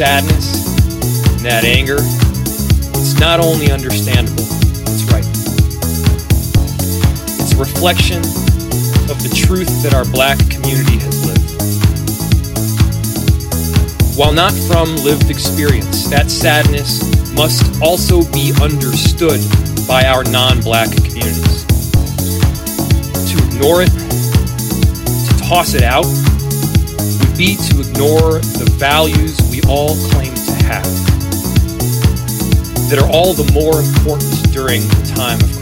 sadness and that anger, it's not only understandable, it's right. It's a reflection of the truth that our black community has lived. While not from lived experience, that sadness must also be understood by our non black communities. To ignore it, to toss it out, would be to ignore values we all claim to have that are all the more important during the time of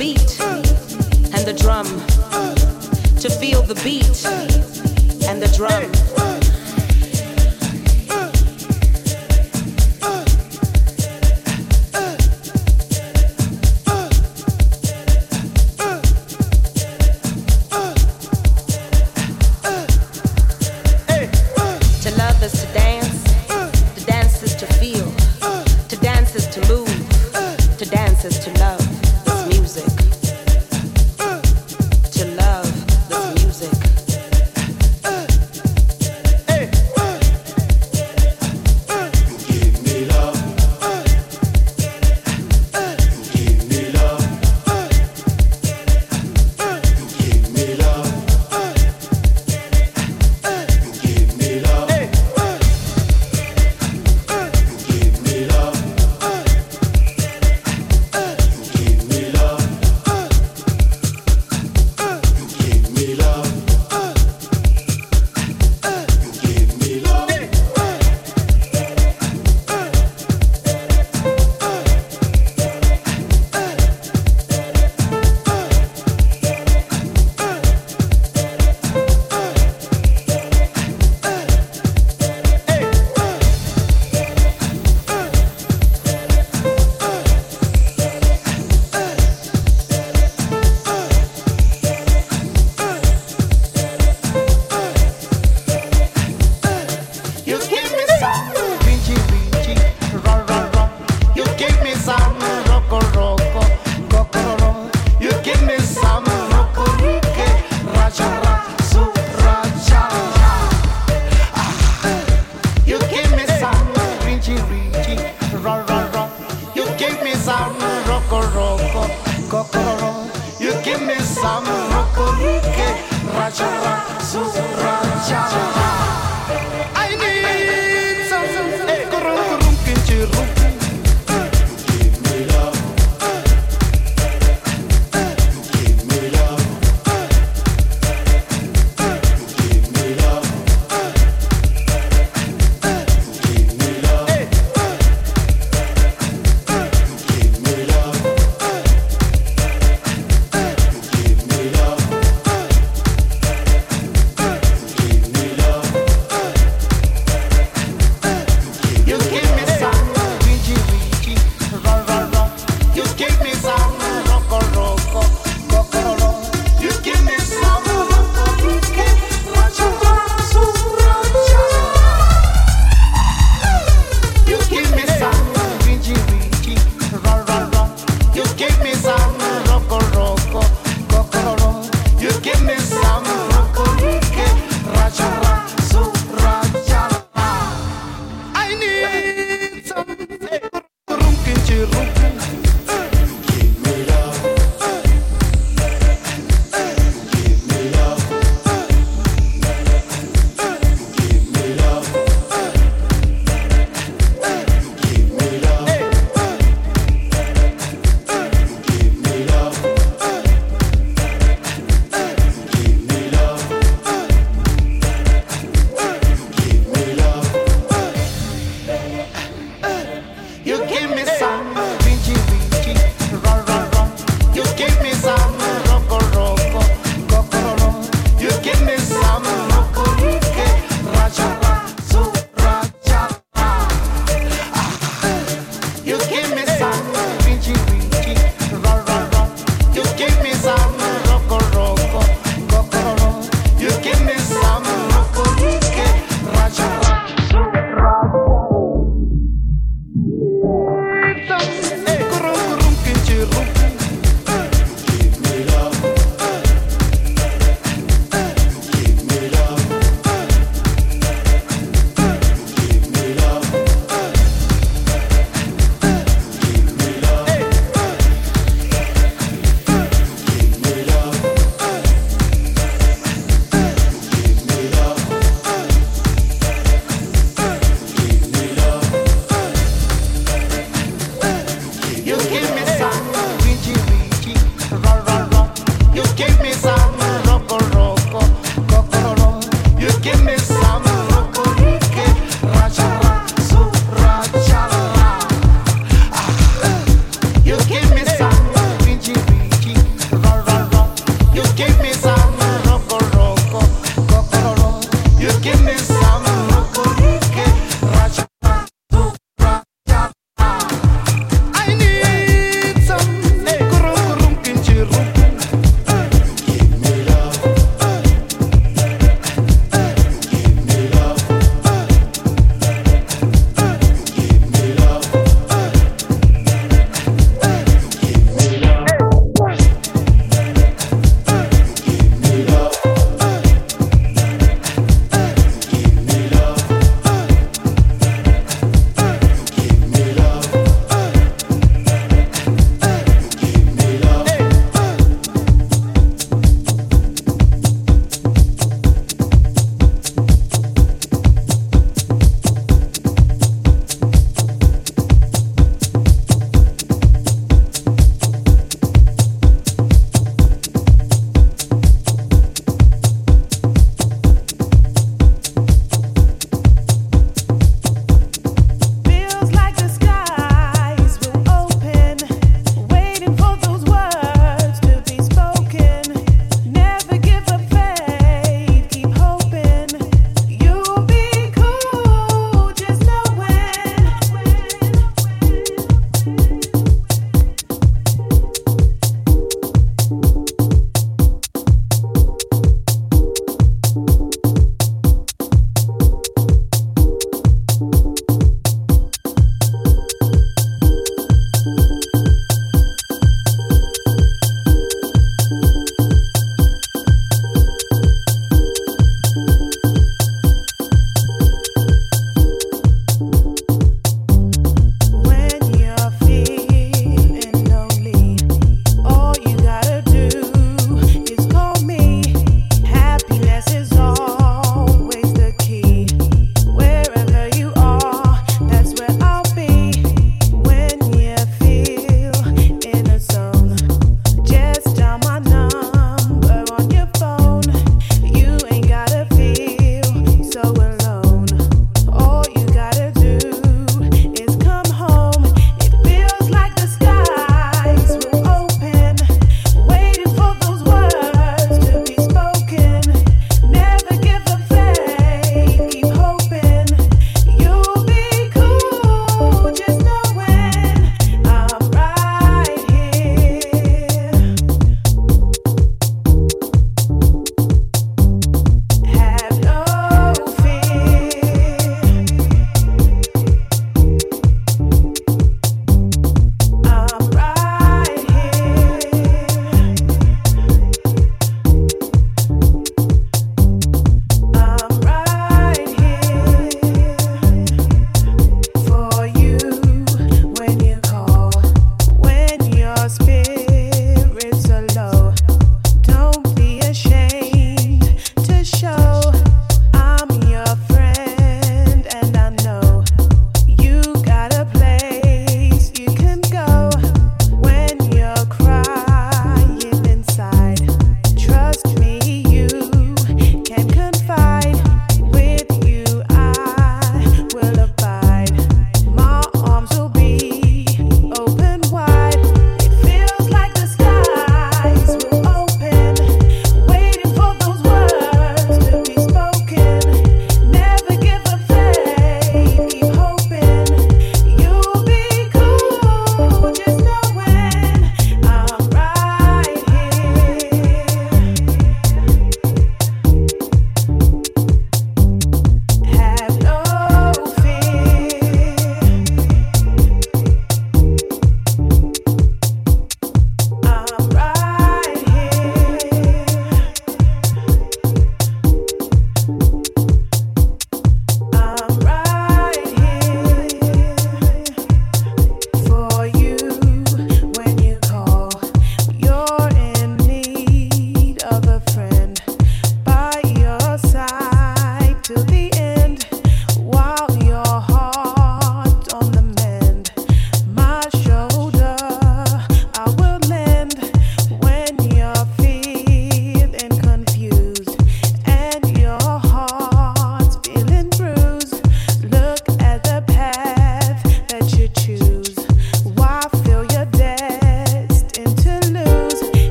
beat and the drum. To feel the beat and the drum.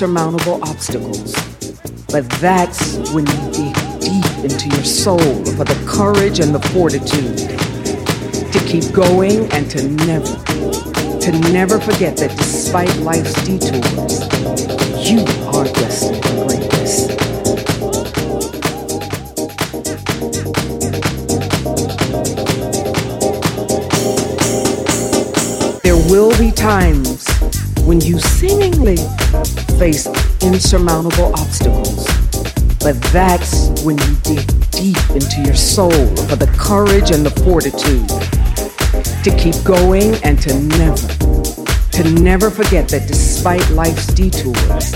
Insurmountable obstacles, but that's when you dig deep into your soul for the courage and the fortitude to keep going and to never, to never forget that despite life's detours, you are destined for greatness. There will be times when you seemingly face insurmountable obstacles, but that's when you dig deep into your soul for the courage and the fortitude to keep going and to never, to never forget that despite life's detours,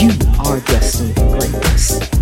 you are destined for greatness.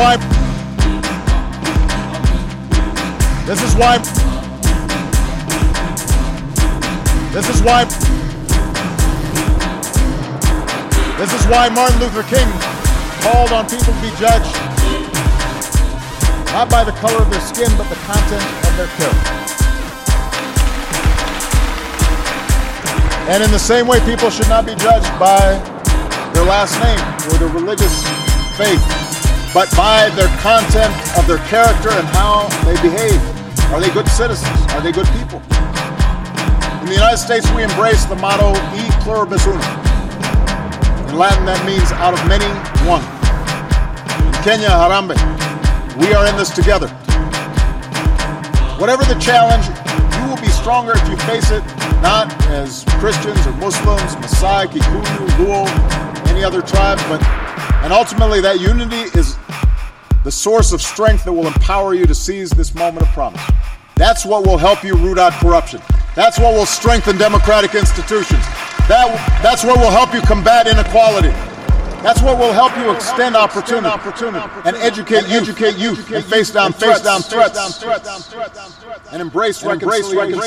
Why. This is why. This is why. This is why Martin Luther King called on people to be judged not by the color of their skin, but the content of their character. And in the same way, people should not be judged by their last name or their religious faith, but by their content of their character and how they behave. Are they good citizens? Are they good people? In the United States, we embrace the motto E pluribus unum. In Latin, that means out of many, one. In Kenya, Harambe, we are in this together. Whatever the challenge, you will be stronger if you face it not as Christians or Muslims, Maasai, Kikuyu, Luo, any other tribe, but and ultimately that unity is the source of strength that will empower you to seize this moment of promise. That's what will help you root out corruption. That's what will strengthen democratic institutions. That, that's what will help you combat inequality. That's what will help you extend opportunity, and educate you, educate youth, and face down, face down threats, and embrace reconciliation.